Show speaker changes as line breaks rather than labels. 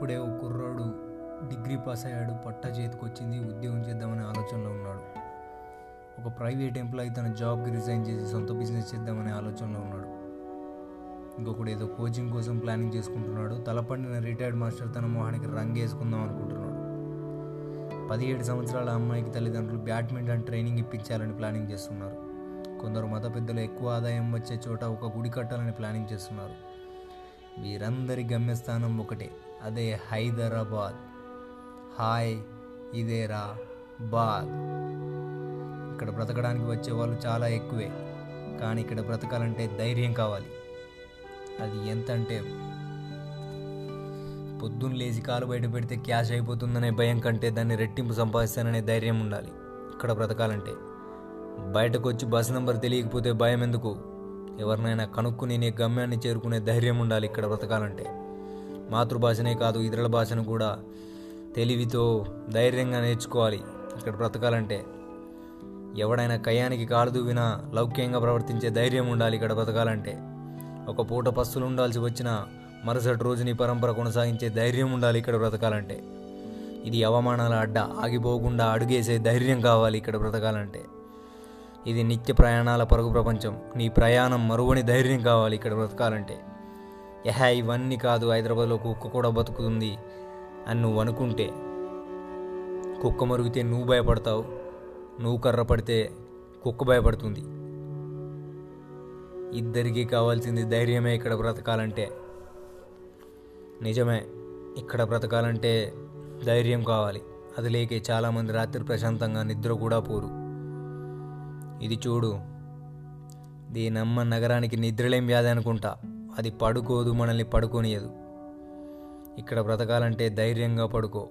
అప్పుడే ఒక కుర్రాడు డిగ్రీ పాస్ అయ్యాడు పట్టా చేతికి వచ్చింది ఉద్యోగం చేద్దామనే ఆలోచనలో ఉన్నాడు. ఒక ప్రైవేట్ ఎంప్లాయీ తన జాబ్కి రిజైన్ చేసి సొంత బిజినెస్ చేద్దామనే ఆలోచనలో ఉన్నాడు. ఇంకొకడు ఏదో కోచింగ్ కోసం ప్లానింగ్ చేసుకుంటున్నాడు. తలపండిన రిటైర్డ్ మాస్టర్ తన మొహానికి రంగు వేసుకుందాం అనుకుంటున్నాడు. పదిహేడు సంవత్సరాల అమ్మాయికి తల్లిదండ్రులు బ్యాడ్మింటన్ ట్రైనింగ్ ఇప్పించాలని ప్లానింగ్ చేస్తున్నారు. కొందరు మత పెద్దలు ఎక్కువ ఆదాయం వచ్చే చోట ఒక గుడి కట్టాలని ప్లానింగ్ చేస్తున్నారు. వీరందరి గమ్యస్థానం ఒకటే. అదే హైదరాబాద్. హాయ్ ఇదేరా బాద్ ఇక్కడ బ్రతకడానికి వచ్చే వాళ్ళు చాలా ఎక్కువే. కానీ ఇక్కడ బ్రతకాలంటే ధైర్యం కావాలి. అది ఎంత అంటే పొద్దున్న లేచి కాలు బయట పెడితే క్యాష్ అయిపోతుందనే భయం కంటే దాన్ని రెట్టింపు సంపాదిస్తాననే ధైర్యం ఉండాలి. ఇక్కడ బ్రతకాలంటే. బయటకు వచ్చి బస్ నెంబర్ తెలియకపోతే భయం ఎందుకు ఎవరినైనా కనుక్కుని నీ గమ్యాన్ని చేరుకునే ధైర్యం ఉండాలి ఇక్కడ బ్రతకాలంటే. మాతృభాషనే కాదు ఇతరుల భాషను కూడా తెలివితో ధైర్యంగా నేర్చుకోవాలి ఇక్కడ బ్రతకాలంటే. ఎవడైనా కయానికి కాలు దువ్వినా లౌక్యంగా ప్రవర్తించే ధైర్యం ఉండాలి ఇక్కడ బ్రతకాలంటే. ఒక పూట పస్తులు ఉండాల్సి వచ్చిన మరుసటి రోజు నీ పరంపర కొనసాగించే ధైర్యం ఉండాలి ఇక్కడ బ్రతకాలంటే. ఇది అవమానాల అడ్డ ఆగిపోకుండా అడుగేసే ధైర్యం కావాలి ఇక్కడ బ్రతకాలంటే. ఇది నిత్య ప్రయాణాల పరుగు ప్రపంచం. నీ ప్రయాణం మరువని ధైర్యం కావాలి ఇక్కడ బ్రతకాలంటే. యహ ఇవన్నీ కాదు హైదరాబాద్లో కుక్క కూడా బతుకుతుంది అని నువ్వు అనుకుంటే. కుక్క మరుగుతే నువ్వు భయపడతావు. నువ్వు కర్ర పడితే కుక్క భయపడుతుంది. ఇద్దరికీ కావాల్సింది ధైర్యమే ఇక్కడ బ్రతకాలంటే. నిజమే ఇక్కడ బ్రతకాలంటే ధైర్యం కావాలి. అది లేకే చాలామంది రాత్రి ప్రశాంతంగా నిద్ర కూడా పోరు. ఇది చూడు. దీనమ్మ నగరానికి నిద్రలేం వ్యాధి అనుకుంటా. అది పడుకోదు మనల్ని పడుకోనియదు ఇక్కడ బ్రతకాలంటే ధైర్యంగా పడుకో.